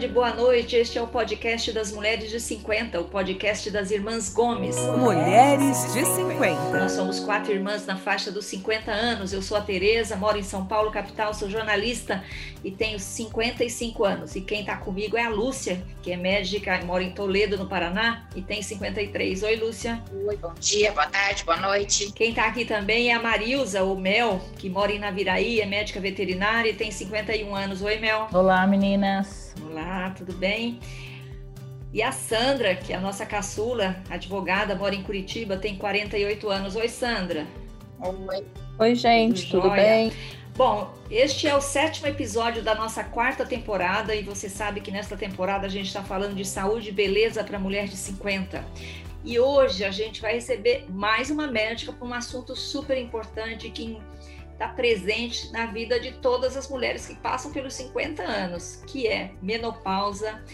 tarde, boa noite. Este é o podcast das Mulheres de 50, o podcast das Irmãs Gomes. Mulheres de 50. Nós somos quatro irmãs na faixa dos 50 anos. Eu sou a Tereza, moro em São Paulo, capital, sou jornalista e tenho 55 anos. E quem está comigo é a Lúcia, que é médica e mora em Toledo, no Paraná, e tem 53. Oi, Lúcia. Oi, bom dia, boa tarde, boa noite. Quem está aqui também é a Marilza, ou Mel, que mora em Naviraí, é médica veterinária e tem 51 anos. Oi, Mel. Olá, meninas. Olá, tudo bem? E a Sandra, que é a nossa caçula, advogada, mora em Curitiba, tem 48 anos. Oi, Sandra. Oi. Oi, gente, tudo, tudo bem? Bom, este é o sétimo episódio da nossa quarta temporada e você sabe que nesta temporada a gente está falando de saúde e beleza para mulher de 50. E hoje a gente vai receber mais uma médica para um assunto super importante que está presente na vida de todas as mulheres que passam pelos 50 anos, que é menopausa,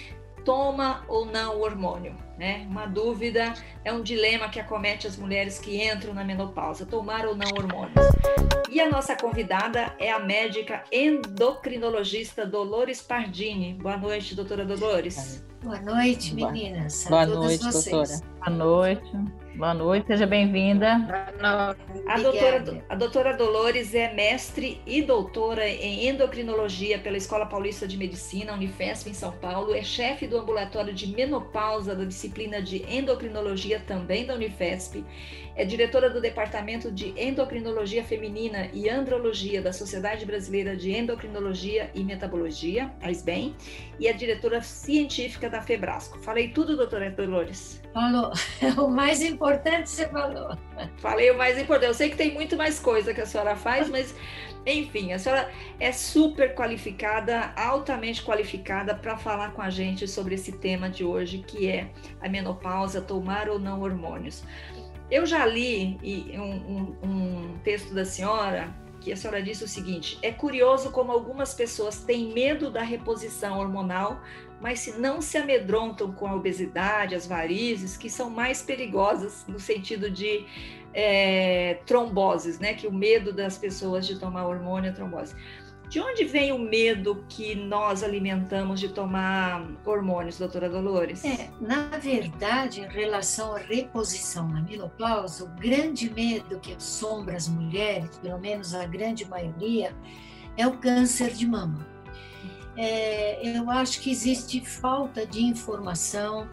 toma ou não o hormônio, né? Uma dúvida, é um dilema que acomete as mulheres que entram na menopausa, tomar ou não hormônios. E a nossa convidada é a médica endocrinologista Dolores Pardini. Boa noite, doutora Dolores. Boa noite, meninas. Boa noite, vocês. doutora. Boa noite. Boa noite, seja bem-vinda. A doutora, a doutora Dolores é mestre e doutora em endocrinologia pela Escola Paulista de Medicina, Unifesp, em São Paulo. É chefe do ambulatório de menopausa da disciplina de endocrinologia também da Unifesp. É diretora do Departamento de Endocrinologia Feminina e Andrologia da Sociedade Brasileira de Endocrinologia e Metabologia, a SBEM, e é diretora científica da Febrasco. Falei tudo, doutora Dolores? Falou. O mais importante você falou. Falei o mais importante. Eu sei que tem muito mais coisa que a senhora faz, mas enfim, a senhora é super qualificada, altamente qualificada para falar com a gente sobre esse tema de hoje, que é a menopausa, tomar ou não hormônios. Eu já li um, um, um texto da senhora que a senhora disse o seguinte: é curioso como algumas pessoas têm medo da reposição hormonal, mas se não se amedrontam com a obesidade, as varizes, que são mais perigosas no sentido de é, tromboses, né? Que o medo das pessoas de tomar hormônio é trombose. De onde vem o medo que nós alimentamos de tomar hormônios, doutora Dolores? É, na verdade, em relação à reposição na menopausa, o grande medo que assombra as mulheres, pelo menos a grande maioria, é o câncer de mama. É, eu acho que existe falta de informação,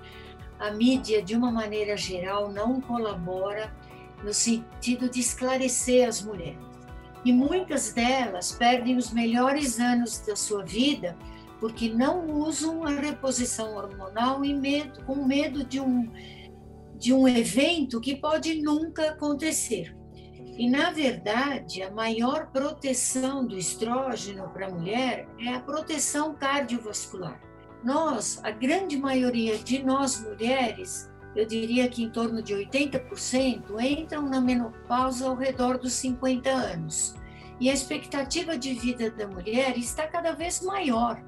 a mídia, de uma maneira geral, não colabora no sentido de esclarecer as mulheres e muitas delas perdem os melhores anos da sua vida porque não usam a reposição hormonal e medo, com medo de um, de um evento que pode nunca acontecer. E, na verdade, a maior proteção do estrógeno para a mulher é a proteção cardiovascular. Nós, a grande maioria de nós mulheres, eu diria que em torno de 80% entram na menopausa ao redor dos 50 anos. E a expectativa de vida da mulher está cada vez maior.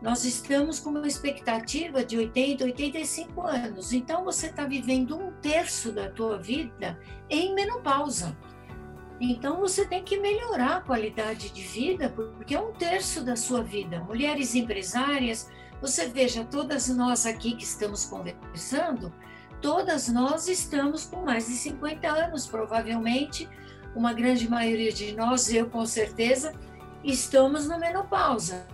Nós estamos com uma expectativa de 80, 85 anos. Então você está vivendo um terço da tua vida em menopausa. Então você tem que melhorar a qualidade de vida, porque é um terço da sua vida. Mulheres empresárias, você veja, todas nós aqui que estamos conversando, todas nós estamos com mais de 50 anos, provavelmente uma grande maioria de nós, eu com certeza, estamos na menopausa.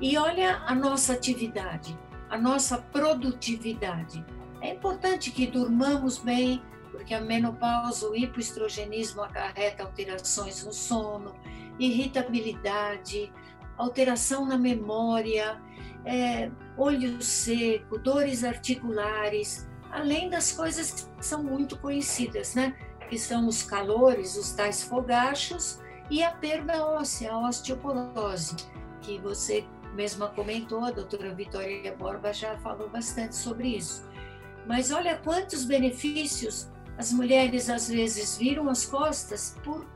E olha a nossa atividade, a nossa produtividade. É importante que durmamos bem, porque a menopausa, o hipoestrogenismo acarreta alterações no sono, irritabilidade, alteração na memória, é, olho seco, dores articulares, além das coisas que são muito conhecidas, né? Que são os calores, os tais fogachos e a perda óssea, a osteoporose, que você mesma comentou, a doutora Vitória Borba já falou bastante sobre isso. Mas olha quantos benefícios as mulheres às vezes viram as costas por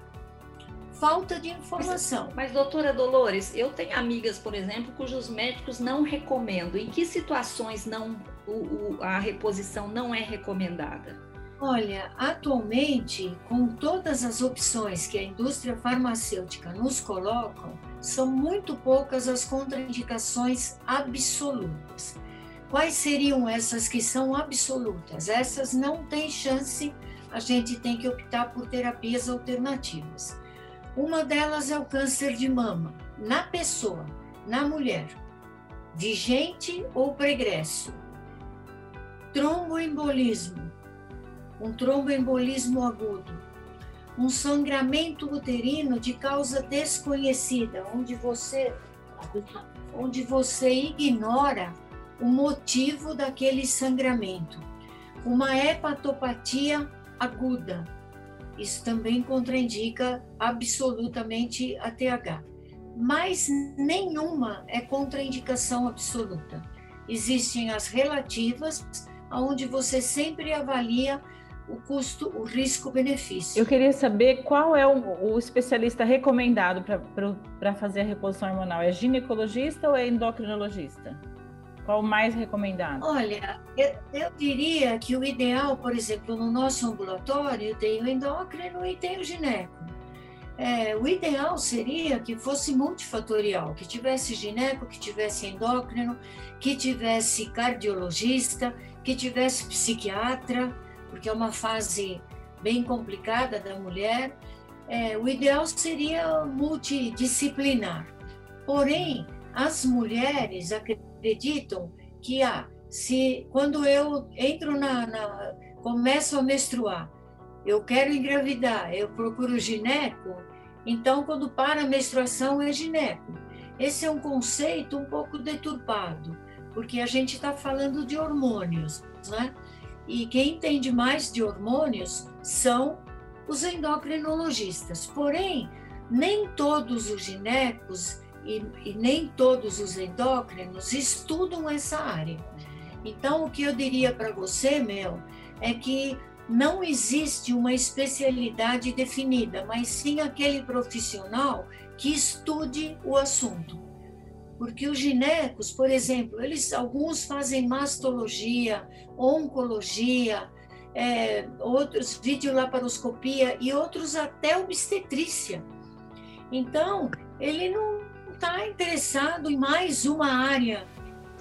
falta de informação. Mas, mas, doutora Dolores, eu tenho amigas, por exemplo, cujos médicos não recomendam. Em que situações não o, o, a reposição não é recomendada? Olha, atualmente, com todas as opções que a indústria farmacêutica nos colocam, são muito poucas as contraindicações absolutas. Quais seriam essas que são absolutas? Essas não têm chance, a gente tem que optar por terapias alternativas. Uma delas é o câncer de mama, na pessoa, na mulher, vigente ou pregresso. Tromboembolismo, um tromboembolismo agudo, um sangramento uterino de causa desconhecida, onde você onde você ignora o motivo daquele sangramento. Uma hepatopatia aguda. Isso também contraindica absolutamente a TH. Mas nenhuma é contraindicação absoluta. Existem as relativas, onde você sempre avalia o custo, o risco-benefício. Eu queria saber qual é o, o especialista recomendado para fazer a reposição hormonal. É ginecologista ou é endocrinologista? Qual o mais recomendado? Olha, eu, eu, diria que o ideal, por exemplo, no nosso ambulatório, tem o endócrino e tem o gineco. É, o ideal seria que fosse multifatorial, que tivesse gineco, que tivesse endócrino, que tivesse cardiologista, que tivesse psiquiatra, porque é uma fase bem complicada da mulher. É, o ideal seria multidisciplinar. Porém, as mulheres acreditam que ah, se quando eu entro na, na começo a menstruar, eu quero engravidar, eu procuro gineco, então quando para a menstruação é gineco. Esse é um conceito um pouco deturpado, porque a gente está falando de hormônios, né? E quem entende mais de hormônios são os endocrinologistas. Porém, nem todos os ginecos e, e nem todos os endócrinos estudam essa área. Então, o que eu diria para você, Mel, é que não existe uma especialidade definida, mas sim aquele profissional que estude o assunto. Porque os ginecos, por exemplo, eles alguns fazem mastologia, oncologia, é, outros videolaparoscopia e outros até obstetrícia. Então, ele não está interessado em mais uma área.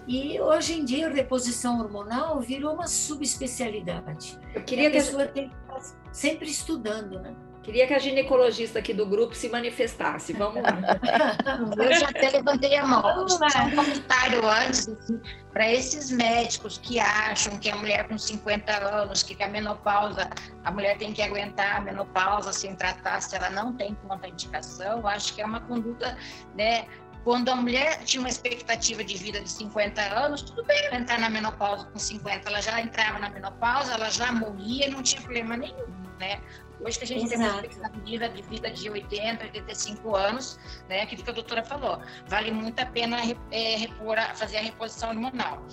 E hoje em dia, a reposição hormonal virou uma subespecialidade. Eu queria a pessoa que... tem que estar sempre estudando, né? Queria que a ginecologista aqui do grupo se manifestasse. Vamos lá. Eu já até levantei a mão. Só um comentário antes, assim, para esses médicos que acham que a mulher com 50 anos, que a menopausa, a mulher tem que aguentar a menopausa sem tratar se ela não tem contraindicação, acho que é uma conduta, né? Quando a mulher tinha uma expectativa de vida de 50 anos, tudo bem ela entrar na menopausa com 50, ela já entrava na menopausa, ela já morria, não tinha problema nenhum, né? Hoje que a gente Exato. tem uma expectativa de vida de 80, 85 anos, né? Aquilo que a doutora falou. Vale muito a pena é, repor, fazer a reposição hormonal.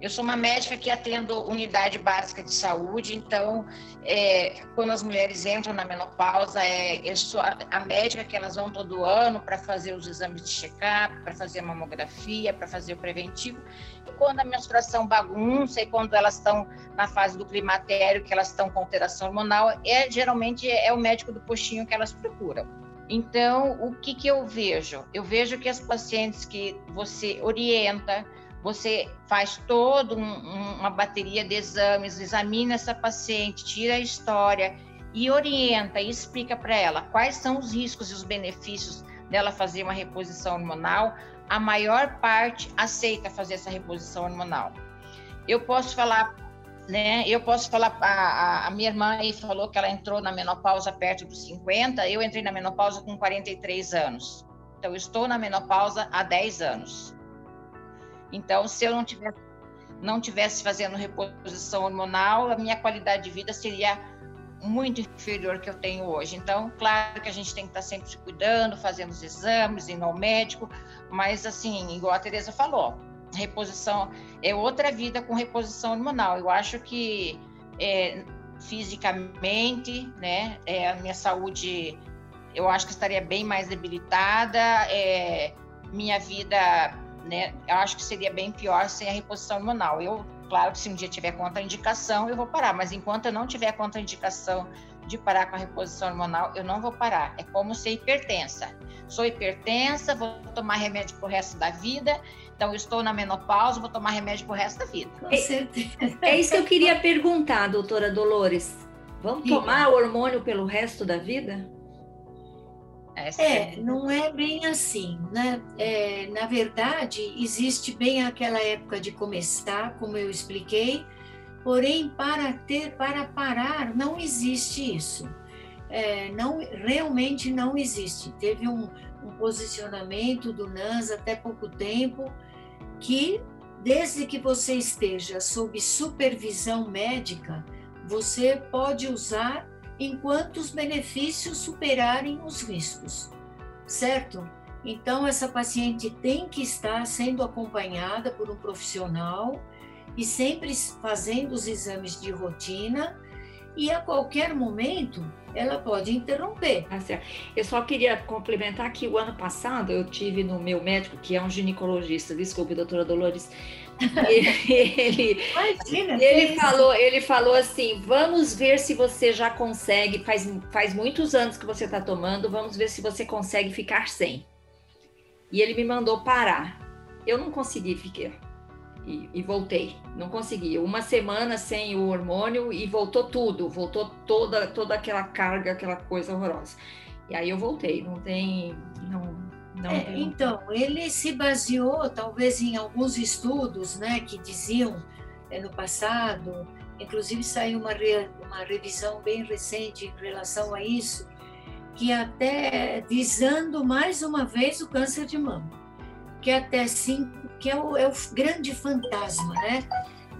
Eu sou uma médica que atendo unidade básica de saúde, então, é, quando as mulheres entram na menopausa, é, eu sou a, a médica que elas vão todo ano para fazer os exames de check-up, para fazer a mamografia, para fazer o preventivo. E quando a menstruação bagunça e quando elas estão na fase do climatério, que elas estão com alteração hormonal, é geralmente é o médico do postinho que elas procuram. Então, o que, que eu vejo? Eu vejo que as pacientes que você orienta, você faz toda um, uma bateria de exames, examina essa paciente, tira a história e orienta e explica para ela quais são os riscos e os benefícios dela fazer uma reposição hormonal. A maior parte aceita fazer essa reposição hormonal. Eu posso falar, né? Eu posso falar, a, a minha irmã aí falou que ela entrou na menopausa perto dos 50, eu entrei na menopausa com 43 anos. Então, eu estou na menopausa há 10 anos. Então, se eu não tivesse, não tivesse fazendo reposição hormonal, a minha qualidade de vida seria muito inferior que eu tenho hoje. Então, claro que a gente tem que estar sempre se cuidando, fazendo os exames, indo ao médico, mas assim, igual a Tereza falou, reposição é outra vida com reposição hormonal. Eu acho que é, fisicamente, né, é, a minha saúde, eu acho que estaria bem mais debilitada, é, minha vida né? Eu acho que seria bem pior sem a reposição hormonal. Eu, claro que se um dia tiver contraindicação, eu vou parar, mas enquanto eu não tiver contraindicação de parar com a reposição hormonal, eu não vou parar. É como ser hipertensa. Sou hipertensa, vou tomar remédio pro resto da vida. Então, estou na menopausa, vou tomar remédio pro resto da vida. Certeza. É isso que eu queria perguntar, doutora Dolores. Vamos Diga. tomar hormônio pelo resto da vida? Essa É, não é bem assim, né? É, na verdade, existe bem aquela época de começar, como eu expliquei, porém, para ter, para parar, não existe isso. É, não, realmente não existe. Teve um, um posicionamento do NANS até pouco tempo que, desde que você esteja sob supervisão médica, você pode usar enquanto os benefícios superarem os riscos, certo? Então, essa paciente tem que estar sendo acompanhada por um profissional e sempre fazendo os exames de rotina, e a qualquer momento ela pode interromper. Tá certo. Eu só queria complementar que o ano passado eu tive no meu médico, que é um ginecologista, desculpe, doutora Dolores, ele, Imagina, ele falou, ele falou assim, vamos ver se você já consegue, faz, faz muitos anos que você está tomando, vamos ver se você consegue ficar sem. E ele me mandou parar. Eu não consegui ficar. E, e voltei, não consegui. Uma semana sem o hormônio e voltou tudo, voltou toda, toda aquela carga, aquela coisa horrorosa. E aí eu voltei, não tem. Não, não É, tem- então, ele se baseou talvez em alguns estudos né, que diziam é, no passado, inclusive saiu uma, re- uma revisão bem recente em relação a isso, que até visando mais uma vez o câncer de mama, que até cinco, que é o, é o grande fantasma né,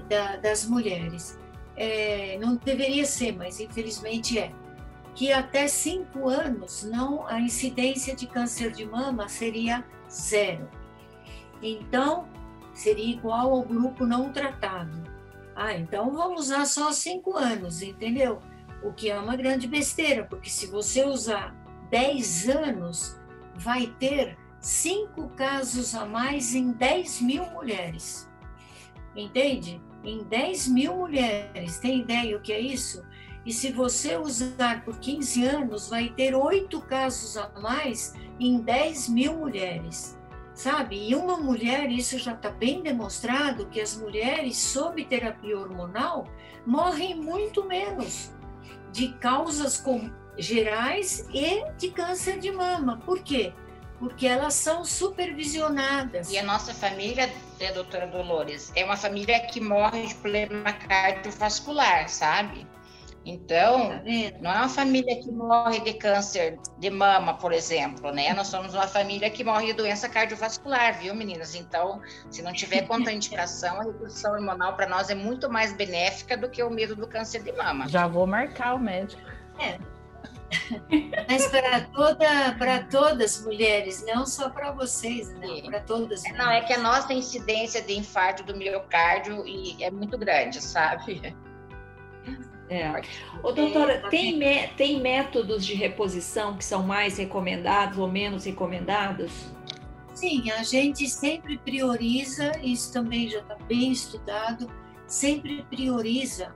da- das mulheres. É, não deveria ser, mas infelizmente é que até cinco anos não a incidência de câncer de mama seria zero. Então, seria igual ao grupo não tratado. Ah, então vamos usar só cinco anos, entendeu? O que é uma grande besteira, porque se você usar 10 anos, vai ter cinco casos a mais em 10 mil mulheres. Entende? Em 10 mil mulheres. Tem ideia o que é isso? E se você usar por 15 anos, vai ter oito casos a mais em 10 mil mulheres. Sabe? E uma mulher, isso já está bem demonstrado, que as mulheres sob terapia hormonal morrem muito menos de causas com- gerais e de câncer de mama. Por quê? Porque elas são supervisionadas. E a nossa família, é, doutora Dolores, é uma família que morre de problema cardiovascular, sabe? Então, Tá não é uma família que morre de câncer de mama, por exemplo, né? Nós somos uma família que morre de doença cardiovascular, viu, meninas? Então, se não tiver contraindicação, a reposição hormonal para nós é muito mais benéfica do que o medo do câncer de mama. Já vou marcar o médico. Mas para toda, para todas as mulheres, não só para vocês, não, Sim. para todas. as Não, é que a nossa incidência de infarto do miocárdio e é muito grande, sabe? É. Ô, doutora, tem, mé- tem métodos de reposição que são mais recomendados ou menos recomendados? Sim, a gente sempre prioriza, isso também já está bem estudado, sempre prioriza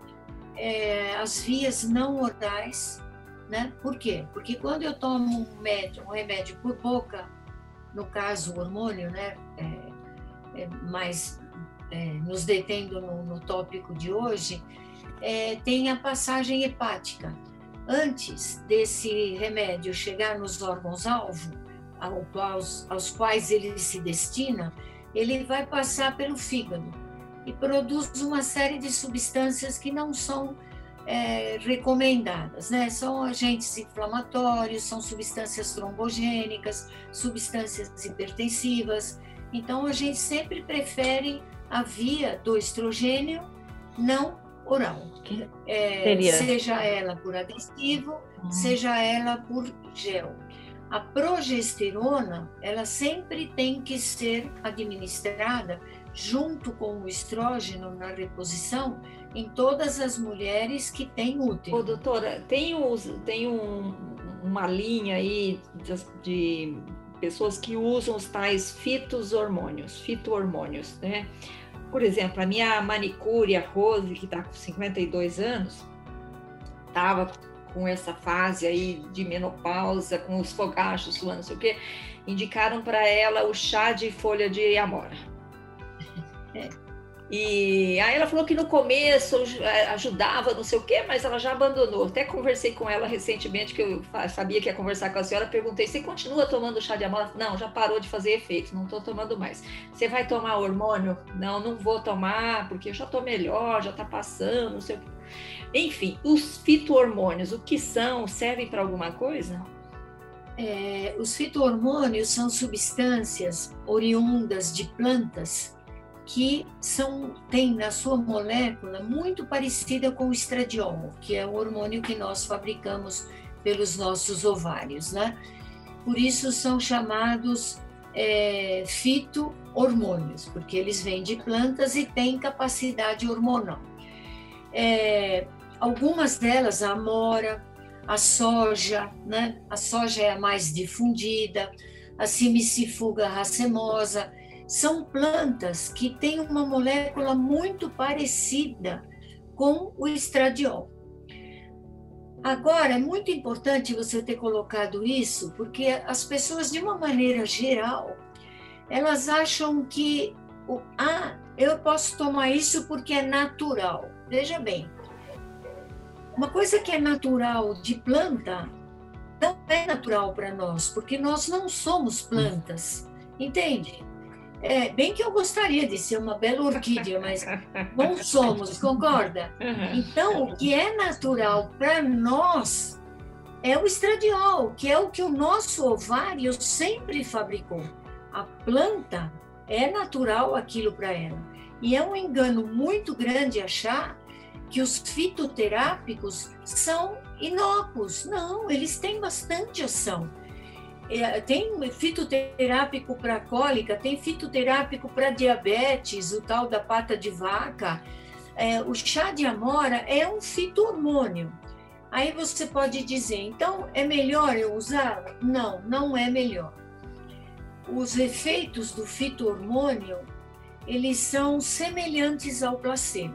é, as vias não orais, né? Por quê? Porque quando eu tomo um, médio, um remédio por boca, no caso o hormônio, né? É, é, mais é, nos detendo no, no tópico de hoje, é, tem a passagem hepática. Antes desse remédio chegar nos órgãos-alvo, ao quais- aos quais ele se destina, ele vai passar pelo fígado e produz uma série de substâncias que não são é, recomendadas, né? São agentes inflamatórios, são substâncias trombogênicas, substâncias hipertensivas. Então a gente sempre prefere a via do estrogênio não oral, É, seja ela por adesivo, seja ela por gel. A progesterona, ela sempre tem que ser administrada junto com o estrógeno na reposição em todas as mulheres que têm Ô, útero. doutora, tem, os, tem um- uma linha aí de, de pessoas que usam os tais fitohormônios, fitohormônios, né? Por exemplo, a minha manicure, a Rose, que está com 52 anos, estava com essa fase aí de menopausa, com os fogachos, não sei o quê, indicaram para ela o chá de folha de amora. E aí ela falou que no começo é, ajudava, não sei o quê, mas ela já abandonou. Até conversei com ela recentemente, que eu sabia que ia conversar com a senhora, perguntei, você continua tomando chá de amora? Não, já parou de fazer efeito, não estou tomando mais. Você vai tomar hormônio? Não, não vou tomar, porque eu já estou melhor, já está passando, não sei o quê. Enfim, os fitohormônios, o que são? Servem para alguma coisa? É, os fitohormônios são substâncias oriundas de plantas que são, tem na sua molécula muito parecida com o estradiol, que é o hormônio que nós fabricamos pelos nossos ovários, né? Por isso são chamados é, fito-hormônios, porque eles vêm de plantas e têm capacidade hormonal. É, algumas delas, a amora, a soja, né? A soja é a mais difundida, a simicifuga racemosa, são plantas que têm uma molécula muito parecida com o estradiol. Agora, é muito importante você ter colocado isso, porque as pessoas, de uma maneira geral, elas acham que ah, eu posso tomar isso porque é natural. Veja bem, uma coisa que é natural de planta não é natural para nós, porque nós não somos plantas, entende? É, bem que eu gostaria de ser uma bela orquídea, mas não somos, concorda? Então, o que é natural para nós é o estradiol, que é o que o nosso ovário sempre fabricou. A planta é natural aquilo para ela. E é um engano muito grande achar que os fitoterápicos são inócuos. Não, eles têm bastante ação. É, tem fitoterápico para cólica, tem fitoterápico para diabetes, o tal da pata de vaca. É, o chá de amora é um fitohormônio. Aí você pode dizer, então é melhor eu usá-lo? Não, não é melhor. Os efeitos do fitohormônio, eles são semelhantes ao placebo.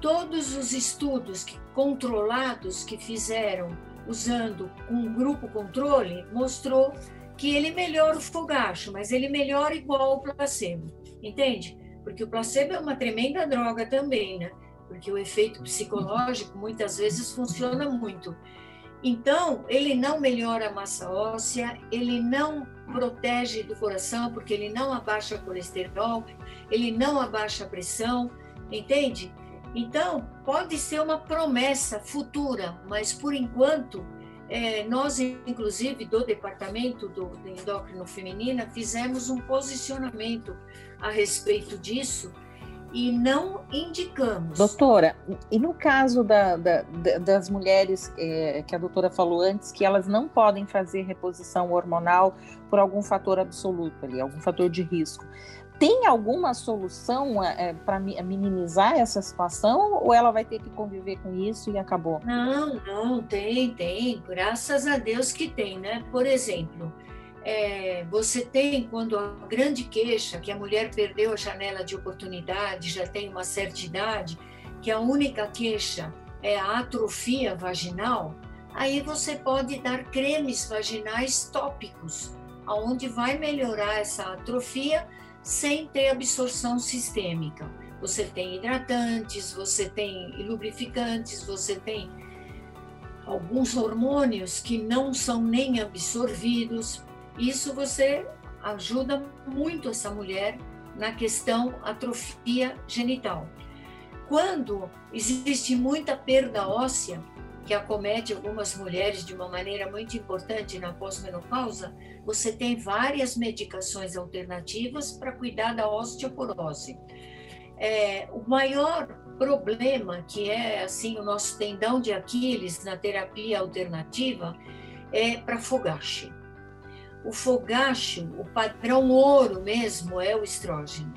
Todos os estudos controlados que fizeram usando um grupo controle, mostrou que ele melhora o fogacho, mas ele melhora igual o placebo, entende? Porque o placebo é uma tremenda droga também, né? Porque o efeito psicológico muitas vezes funciona muito. Então, ele não melhora a massa óssea, ele não protege do coração, porque ele não abaixa o colesterol, ele não abaixa a pressão, entende? Então, pode ser uma promessa futura, mas por enquanto, é, nós, inclusive, do Departamento do, do Endócrino Feminina, fizemos um posicionamento a respeito disso e não indicamos. Doutora, e no caso da, da, das mulheres é, que a doutora falou antes, que elas não podem fazer reposição hormonal por algum fator absoluto ali, algum fator de risco tem alguma solução é, é para minimizar essa situação ou ela vai ter que conviver com isso e acabou? Não, não, tem, tem. Graças a Deus que tem, né? Por exemplo, é, você tem quando a grande queixa que a mulher perdeu a janela de oportunidade, já tem uma certa idade, que a única queixa é a atrofia vaginal, aí você pode dar cremes vaginais tópicos, aonde vai melhorar essa atrofia sem ter absorção sistêmica. Você tem hidratantes, você tem lubrificantes, você tem alguns hormônios que não são nem absorvidos. Isso você ajuda muito essa mulher na questão atrofia genital. Quando existe muita perda óssea, que acomete algumas mulheres de uma maneira muito importante na pós-menopausa, você tem várias medicações alternativas para cuidar da osteoporose. É, o maior problema, que é assim o nosso tendão de Aquiles na terapia alternativa, é para fogacho. O fogacho, o padrão ouro mesmo, é o estrógeno.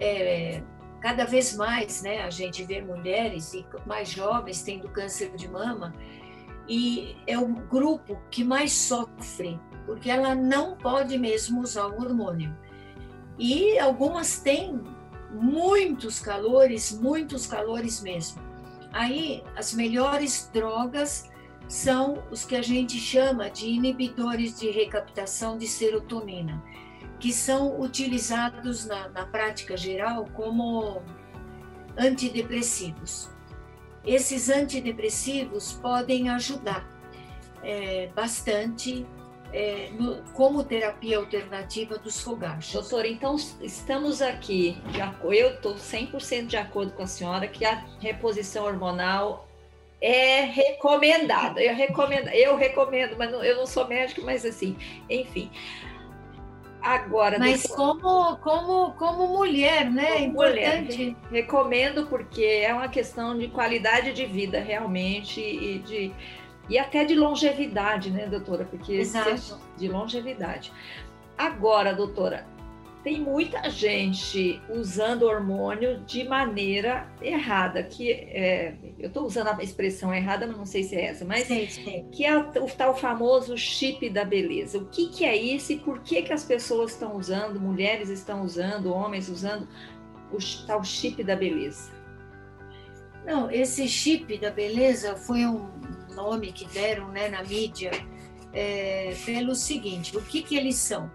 É, cada vez mais, né, a gente vê mulheres e mais jovens tendo câncer de mama e é o grupo que mais sofre porque ela não pode mesmo usar o hormônio. E algumas têm muitos calores, muitos calores mesmo. Aí as melhores drogas são os que a gente chama de inibidores de recaptação de serotonina, que são utilizados na, na prática geral como antidepressivos. Esses antidepressivos podem ajudar é, bastante é, no, como terapia alternativa dos fogachos. Doutora, então estamos aqui, eu estou 100% de acordo com a senhora que a reposição hormonal é recomendada. Eu recomendo, eu recomendo, mas não, eu não sou médico, mas assim, enfim. Agora, mas como, como, como mulher, né? Como Importante. Mulher, recomendo porque é uma questão de qualidade de vida realmente e de e até de longevidade, né, doutora? Porque Exato. de longevidade. Agora, doutora, tem muita gente usando hormônio de maneira errada, que é, eu estou usando a expressão errada, mas não sei se é essa, mas sim, sim. que é o tal famoso chip da beleza. O que, que é isso e por que, que as pessoas estão usando, mulheres estão usando, homens usando o tal chip da beleza? Não, esse chip da beleza foi um nome que deram né, na mídia é, pelo seguinte: o que, que eles são?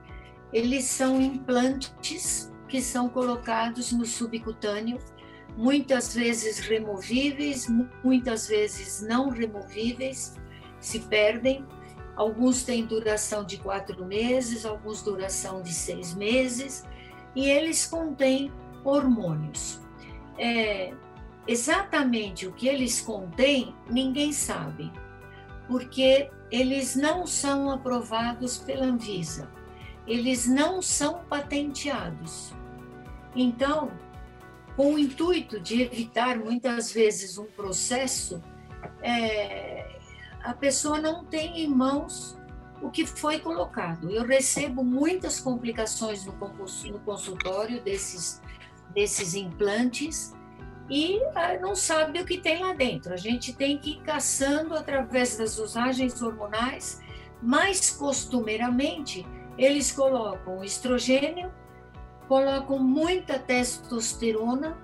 Eles são implantes que são colocados no subcutâneo, muitas vezes removíveis, muitas vezes não removíveis, se perdem. Alguns têm duração de quatro meses, alguns duração de seis meses, e eles contêm hormônios. É, exatamente o que eles contêm, ninguém sabe, porque eles não são aprovados pela Anvisa eles não são patenteados. Então, com o intuito de evitar muitas vezes um processo, é, a pessoa não tem em mãos o que foi colocado. Eu recebo muitas complicações no consultório desses, desses implantes e ah, não sabe o que tem lá dentro. A gente tem que ir caçando através das usagens hormonais, mais costumeiramente eles colocam estrogênio, colocam muita testosterona,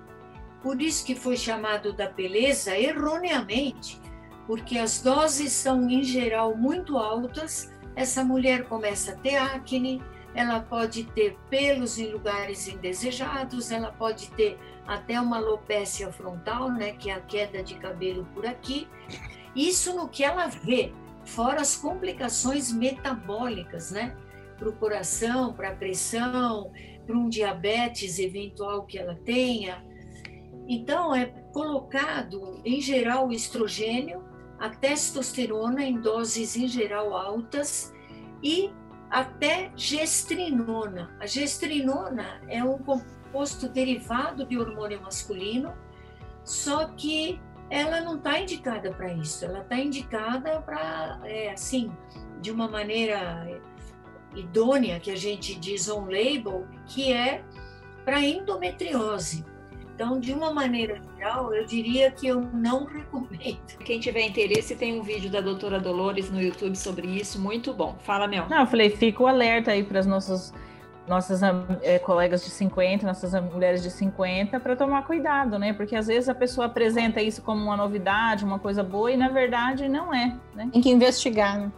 por isso que foi chamado da beleza erroneamente, porque as doses são em geral muito altas. Essa mulher começa a ter acne, ela pode ter pelos em lugares indesejados, ela pode ter até uma alopécia frontal, né, que é a queda de cabelo por aqui. Isso no que ela vê, fora as complicações metabólicas, né? Para o coração, para a pressão, para um diabetes eventual que ela tenha. Então, é colocado, em geral, o estrogênio, a testosterona em doses, em geral, altas e até gestrinona. A gestrinona é um composto derivado de hormônio masculino, só que ela não está indicada para isso. Ela está indicada para, é, assim, de uma maneira idônea, que a gente diz on-label, que é para endometriose. Então, de uma maneira geral, eu diria que eu não recomendo. Quem tiver interesse, tem um vídeo da doutora Dolores no YouTube sobre isso, muito bom. Fala, Mel. Não, eu falei, fica o alerta aí para as nossas, nossas é, colegas de 50, nossas mulheres de 50, para tomar cuidado, né? Porque às vezes a pessoa apresenta isso como uma novidade, uma coisa boa, e na verdade não é. Né? Tem que investigar, né?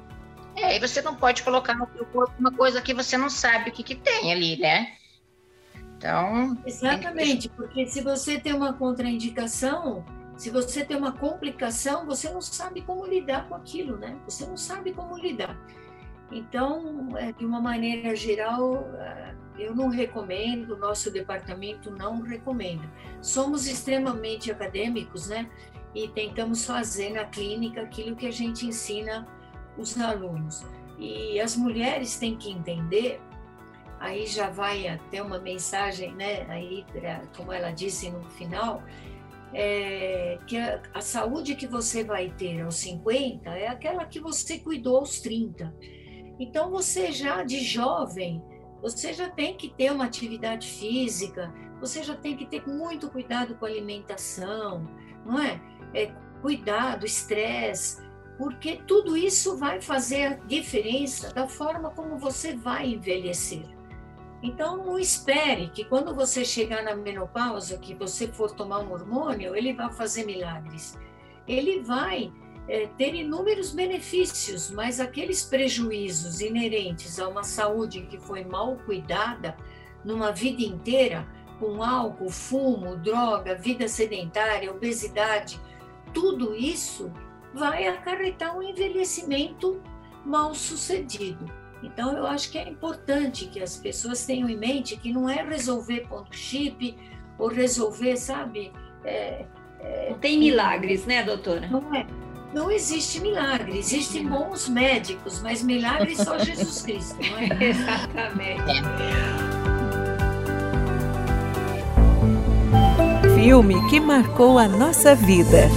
É, e você não pode colocar no seu corpo uma coisa que você não sabe o que, que tem ali, né? Então. Exatamente, que... porque se você tem uma contraindicação, se você tem uma complicação, você não sabe como lidar com aquilo, né? Você não sabe como lidar. Então, é, de uma maneira geral, é, eu não recomendo, nosso departamento não recomenda. Somos extremamente acadêmicos, né? E tentamos fazer na clínica aquilo que a gente ensina os alunos. E as mulheres têm que entender, aí já vai até uma mensagem, né, aí, pra, como ela disse no final, é, que a, a, saúde que você vai ter aos 50 é aquela que você cuidou aos 30. Então, você já de jovem, você já tem que ter uma atividade física, você já tem que ter muito cuidado com a alimentação, não é? é cuidado, estresse, porque tudo isso vai fazer a diferença da forma como você vai envelhecer. Então, não espere que quando você chegar na menopausa, que você for tomar um hormônio, ele vai fazer milagres. Ele vai é, ter inúmeros benefícios, mas aqueles prejuízos inerentes a uma saúde que foi mal cuidada numa vida inteira, com álcool, fumo, droga, vida sedentária, obesidade, tudo isso vai acarretar um envelhecimento mal sucedido. Então, eu acho que é importante que as pessoas tenham em mente que não é resolver ponto chip ou resolver, sabe? É, é, não tem milagres, né, doutora? Não é. Não existe milagre. Existem bons médicos, mas milagre só Jesus Cristo, não é? Exatamente. Filme que marcou a nossa vida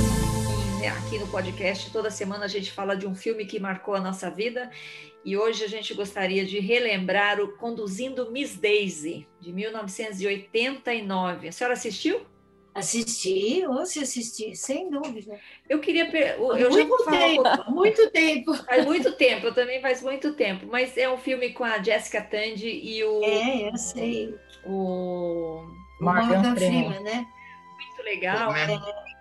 podcast. Toda semana a gente fala de um filme que marcou a nossa vida e hoje a gente gostaria de relembrar o Conduzindo Miss Daisy, de 1989. A senhora assistiu? Assisti, ou se assisti, sem dúvida. Eu queria. Eu muito tempo, muito tempo. Faz muito tempo, eu também faz muito tempo. Mas é um filme com a Jessica Tandy e o. É, eu sei. O. Morgan, Morgan Freeman, né? Muito legal. É.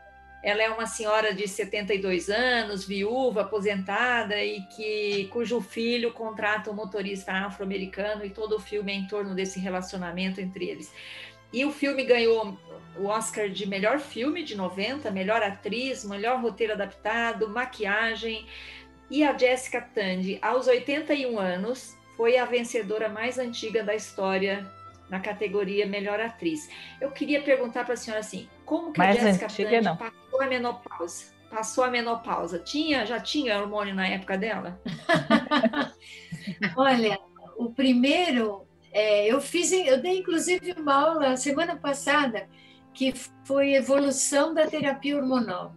Ela é uma senhora de 72 anos, viúva, aposentada e que cujo filho contrata um motorista afro-americano e todo o filme é em torno desse relacionamento entre eles. E o filme ganhou o Oscar de melhor filme de 90, melhor atriz, melhor roteiro adaptado, maquiagem. E a Jessica Tandy, aos 81 anos, foi a vencedora mais antiga da história na categoria melhor atriz. Eu queria perguntar para a senhora assim, como que mais a Jessica antiga, Tandy não. Passou a menopausa? Passou a menopausa. Tinha, já tinha hormônio na época dela? Olha, o primeiro, é, eu fiz, eu dei inclusive uma aula semana passada que foi evolução da terapia hormonal.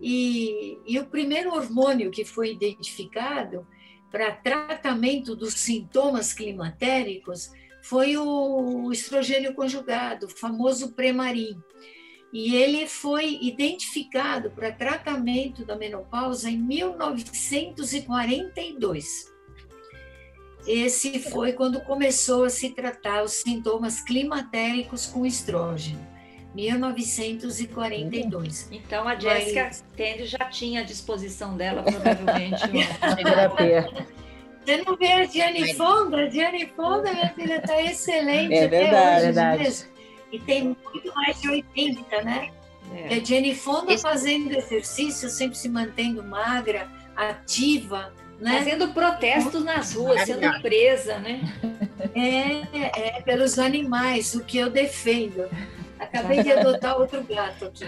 E, e o primeiro hormônio que foi identificado para tratamento dos sintomas climatéricos foi o estrogênio conjugado, o famoso Premarin. E ele foi identificado para tratamento da menopausa em 1942. Esse foi quando começou a se tratar os sintomas climatéricos com estrógeno. 1942. Então a Jéssica Mas... Tende já tinha à disposição dela, provavelmente, uma terapia. Você não vê a Diane Fonda? A Diane Fonda, minha filha, está excelente. É verdade, hoje, verdade. Mesmo. E tem muito mais de 80, né? É. A Jenny Fonda Esse... fazendo exercício, sempre se mantendo magra, ativa, né? Fazendo protestos nas ruas, sendo presa, né? É, é, pelos animais, o que eu defendo. Acabei de adotar outro gato aqui.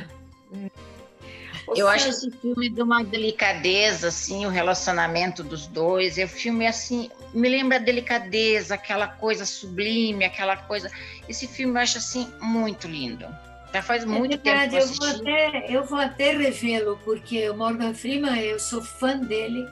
Eu acho esse filme de uma delicadeza, assim, o relacionamento dos dois. É o filme, assim, me lembra a delicadeza, aquela coisa sublime, aquela coisa. Esse filme eu acho, assim, muito lindo. Já faz é muito verdade, tempo que eu, eu vou até Eu vou até revê-lo, porque o Morgan Freeman, eu sou fã dele.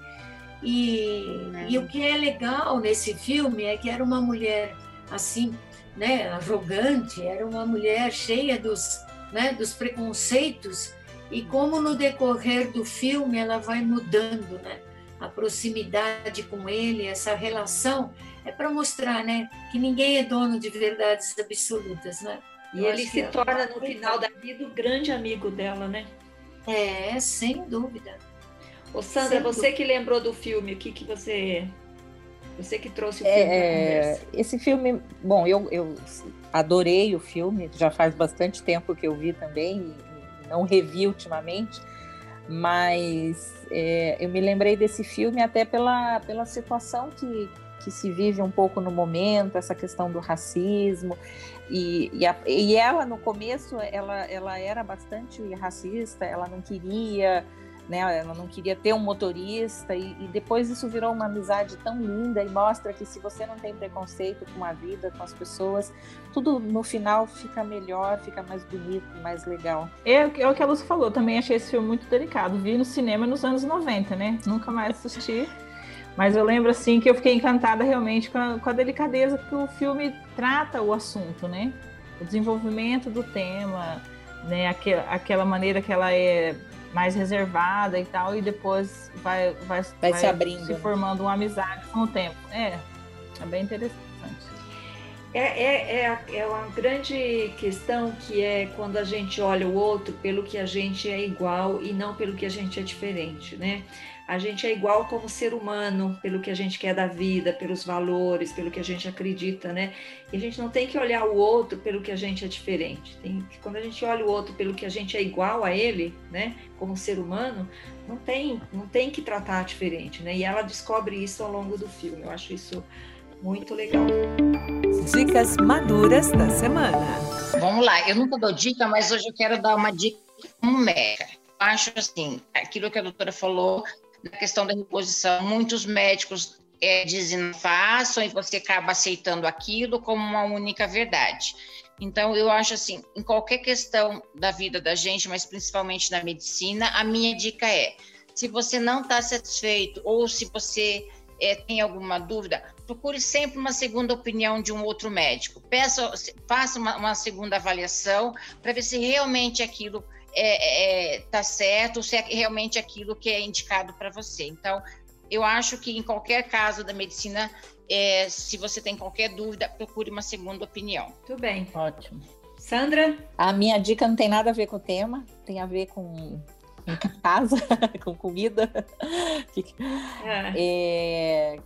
E, é. e o que é legal nesse filme é que era uma mulher, assim, né, arrogante, era uma mulher cheia dos, né, dos preconceitos e como no decorrer do filme ela vai mudando, né? A proximidade com ele, essa relação, é para mostrar, né, que ninguém é dono de verdades absolutas, né? E Eu ele se torna no final da vida o grande amigo dela, né? É, sem dúvida. Ô Sandra, sem você dúvida. que lembrou do filme, o que que você você que trouxe o filme é, Esse filme, bom, eu, eu adorei o filme, já faz bastante tempo que eu vi também, não revi ultimamente, mas é, eu me lembrei desse filme até pela, pela situação que, que se vive um pouco no momento, essa questão do racismo. E, e, a, e ela, no começo, ela, ela era bastante racista, ela não queria né? Ela não queria ter um motorista e, e, depois isso virou uma amizade tão linda e mostra que se você não tem preconceito com a vida, com as pessoas, tudo no final fica melhor, fica mais bonito, mais legal. É, é o que a Lúcia falou, também achei esse filme muito delicado. Vi no cinema nos anos 90, né? Nunca mais assisti. Mas eu lembro assim que eu fiquei encantada realmente com a, com a delicadeza que o filme trata o assunto, né? O desenvolvimento do tema, né? Aquela, aquela maneira que ela é mais reservada e tal, e depois vai, vai, vai, vai se abrindo, se né? formando uma amizade com o tempo. É, é bem interessante. é, é, é, é uma grande questão que é quando a gente olha o outro pelo que a gente é igual e não pelo que a gente é diferente, né? A gente é igual como ser humano, pelo que a gente quer da vida, pelos valores, pelo que a gente acredita, né? E a gente não tem que olhar o outro pelo que a gente é diferente. Tem, quando a gente olha o outro pelo que a gente é igual a ele, né? Como ser humano, não tem, não tem que tratar diferente, né? E ela descobre isso ao longo do filme. Eu acho isso muito legal. Dicas maduras da semana. Vamos lá, eu nunca dou dica, mas hoje eu quero dar uma dica como médica. Acho assim, aquilo que a doutora falou na questão da reposição, muitos médicos é, dizem façam e você acaba aceitando aquilo como uma única verdade. Então, eu acho assim, em qualquer questão da vida da gente, mas principalmente na medicina, a minha dica é: se você não está satisfeito ou se você é, tem alguma dúvida, procure sempre uma segunda opinião de um outro médico. Peça, faça uma, uma segunda avaliação para ver se realmente aquilo é, é, tá certo, se é realmente aquilo que é indicado para você. Então, eu acho que em qualquer caso da medicina, é, se você tem qualquer dúvida, procure uma segunda opinião. Muito bem. Ótimo. Sandra? A minha dica não tem nada a ver com o tema, tem a ver com em casa, com comida. É. é,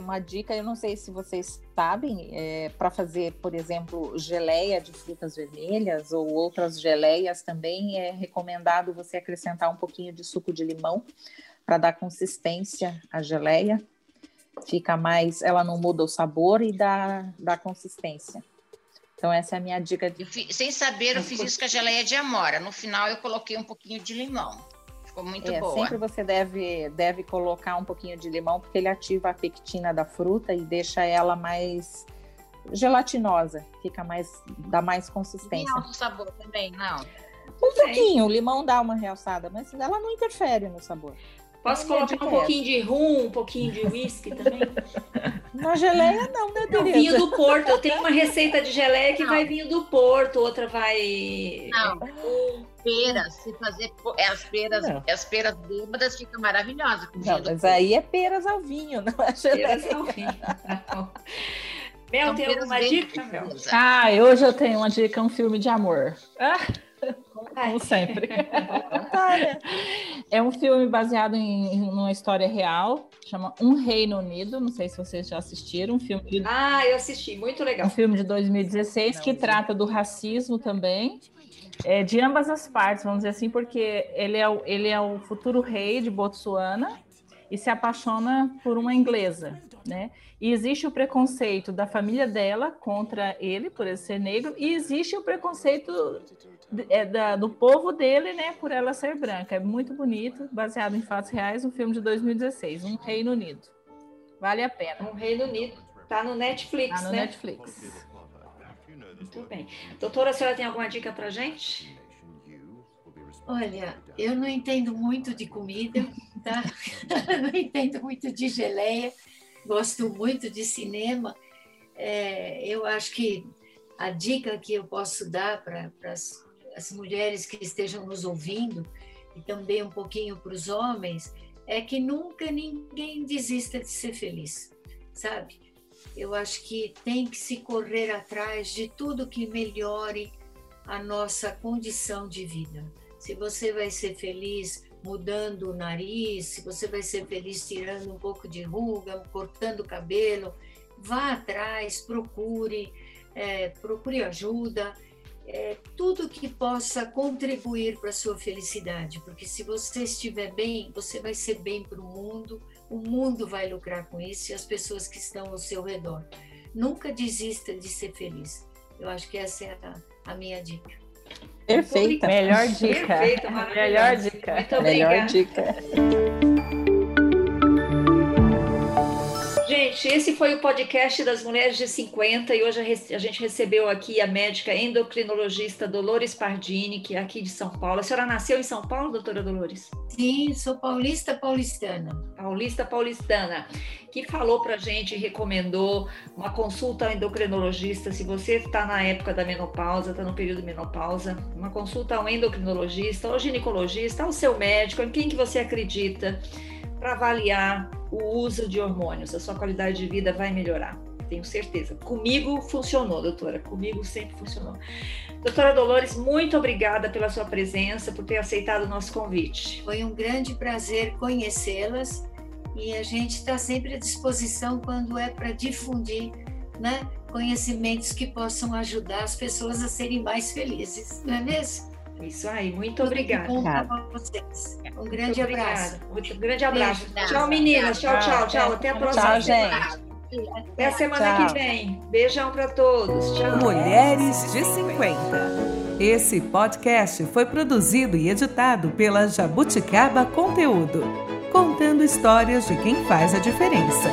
uma dica, eu não sei se vocês sabem, é, para fazer, por exemplo, geleia de frutas vermelhas ou outras geleias também é recomendado você acrescentar um pouquinho de suco de limão para dar consistência à geleia. Fica mais, ela não muda o sabor e dá, dá consistência. Então, essa é a minha dica. De... sem saber, eu fiz isso com a geleia de amora. No final, eu coloquei um pouquinho de limão. Ficou muito é, boa. Sempre você deve, deve colocar um pouquinho de limão, porque ele ativa a pectina da fruta e deixa ela mais gelatinosa. Fica mais, dá mais consistência. Não, sabor também, não. Um pouquinho, o limão dá uma realçada, mas ela não interfere no sabor. Posso colocar um pouquinho de rum, um pouquinho de whisky também? Na geleia não, né, Tereza? Vinho do Porto. Eu tenho uma receita de geleia que não. vai vinho do Porto, outra vai... Não, peras, se fazer é, as peras, não. as peras bêbadas fica maravilhosa. não, mas aí é peras ao vinho, não é. Peras ao vinho. Mel, tem alguma dica, Mel? Ah, hoje eu tenho uma dica, um filme de amor. Ah como sempre. é um filme baseado em, em uma história real, chama Um Reino Unido. Não sei se vocês já assistiram. Um filme de... Ah, eu assisti, muito legal. Um filme de 2016 que trata do racismo também. É, de ambas as partes, vamos dizer assim, porque ele é, o, ele é o futuro rei de Botsuana e se apaixona por uma inglesa, né? E existe o preconceito da família dela contra ele, por ele ser negro, e existe o preconceito é, da, do povo dele, né, por ela ser branca. É muito bonito, baseado em fatos reais, um filme de 2016, Um Reino Unido. Vale a pena. Um Reino Unido. Tá no Netflix, tá no né? Netflix. Muito bem. Doutora, a senhora tem alguma dica pra gente? Olha, eu não entendo muito de comida, tá? não entendo muito de geleia, gosto muito de cinema. É, eu acho que a dica que eu posso dar para as mulheres que estejam nos ouvindo e também um pouquinho para os homens é que nunca ninguém desista de ser feliz, sabe? Eu acho que tem que se correr atrás de tudo que melhore a nossa condição de vida. Se você vai ser feliz mudando o nariz, se você vai ser feliz tirando um pouco de ruga, cortando o cabelo, vá atrás, procure, é, procure ajuda é, tudo que possa contribuir para a sua felicidade, porque se você estiver bem, você vai ser bem para o mundo, o mundo vai lucrar com isso e as pessoas que estão ao seu redor. Nunca desista de ser feliz. Eu acho que essa é a, a minha dica. Perfeita. Melhor dica. Perfeita, Melhor dica. Muito Melhor dica. Gente, esse foi o podcast das Mulheres de 50 e hoje a gente recebeu aqui a médica endocrinologista Dolores Pardini, que é aqui de São Paulo. A senhora nasceu em São Paulo, doutora Dolores? Sim, sou paulista paulistana. Paulista paulistana, que falou para gente, recomendou uma consulta ao endocrinologista. Se você está na época da menopausa, está no período de menopausa, uma consulta ao endocrinologista, ao ginecologista, ao seu médico, em quem que você acredita para avaliar o uso de hormônios. A sua qualidade de vida vai melhorar. tenho certeza. Comigo funcionou, doutora. Comigo sempre funcionou. Doutora Dolores, muito obrigada pela sua presença, por ter aceitado o nosso convite. Foi um grande prazer conhecê-las e a gente está sempre à disposição quando é para difundir né, conhecimentos que possam ajudar as pessoas a serem mais felizes, não é mesmo? Isso aí, muito obrigada. Um grande abraço. Um grande abraço. Beijo, tchau, meninas. Tchau, tchau, tchau. Até a próxima tchau, gente. Até a semana tchau. que vem. Beijão para todos. Tchau. Mulheres de 50. Esse podcast foi produzido e editado pela Jabuticaba Conteúdo, contando histórias de quem faz a diferença.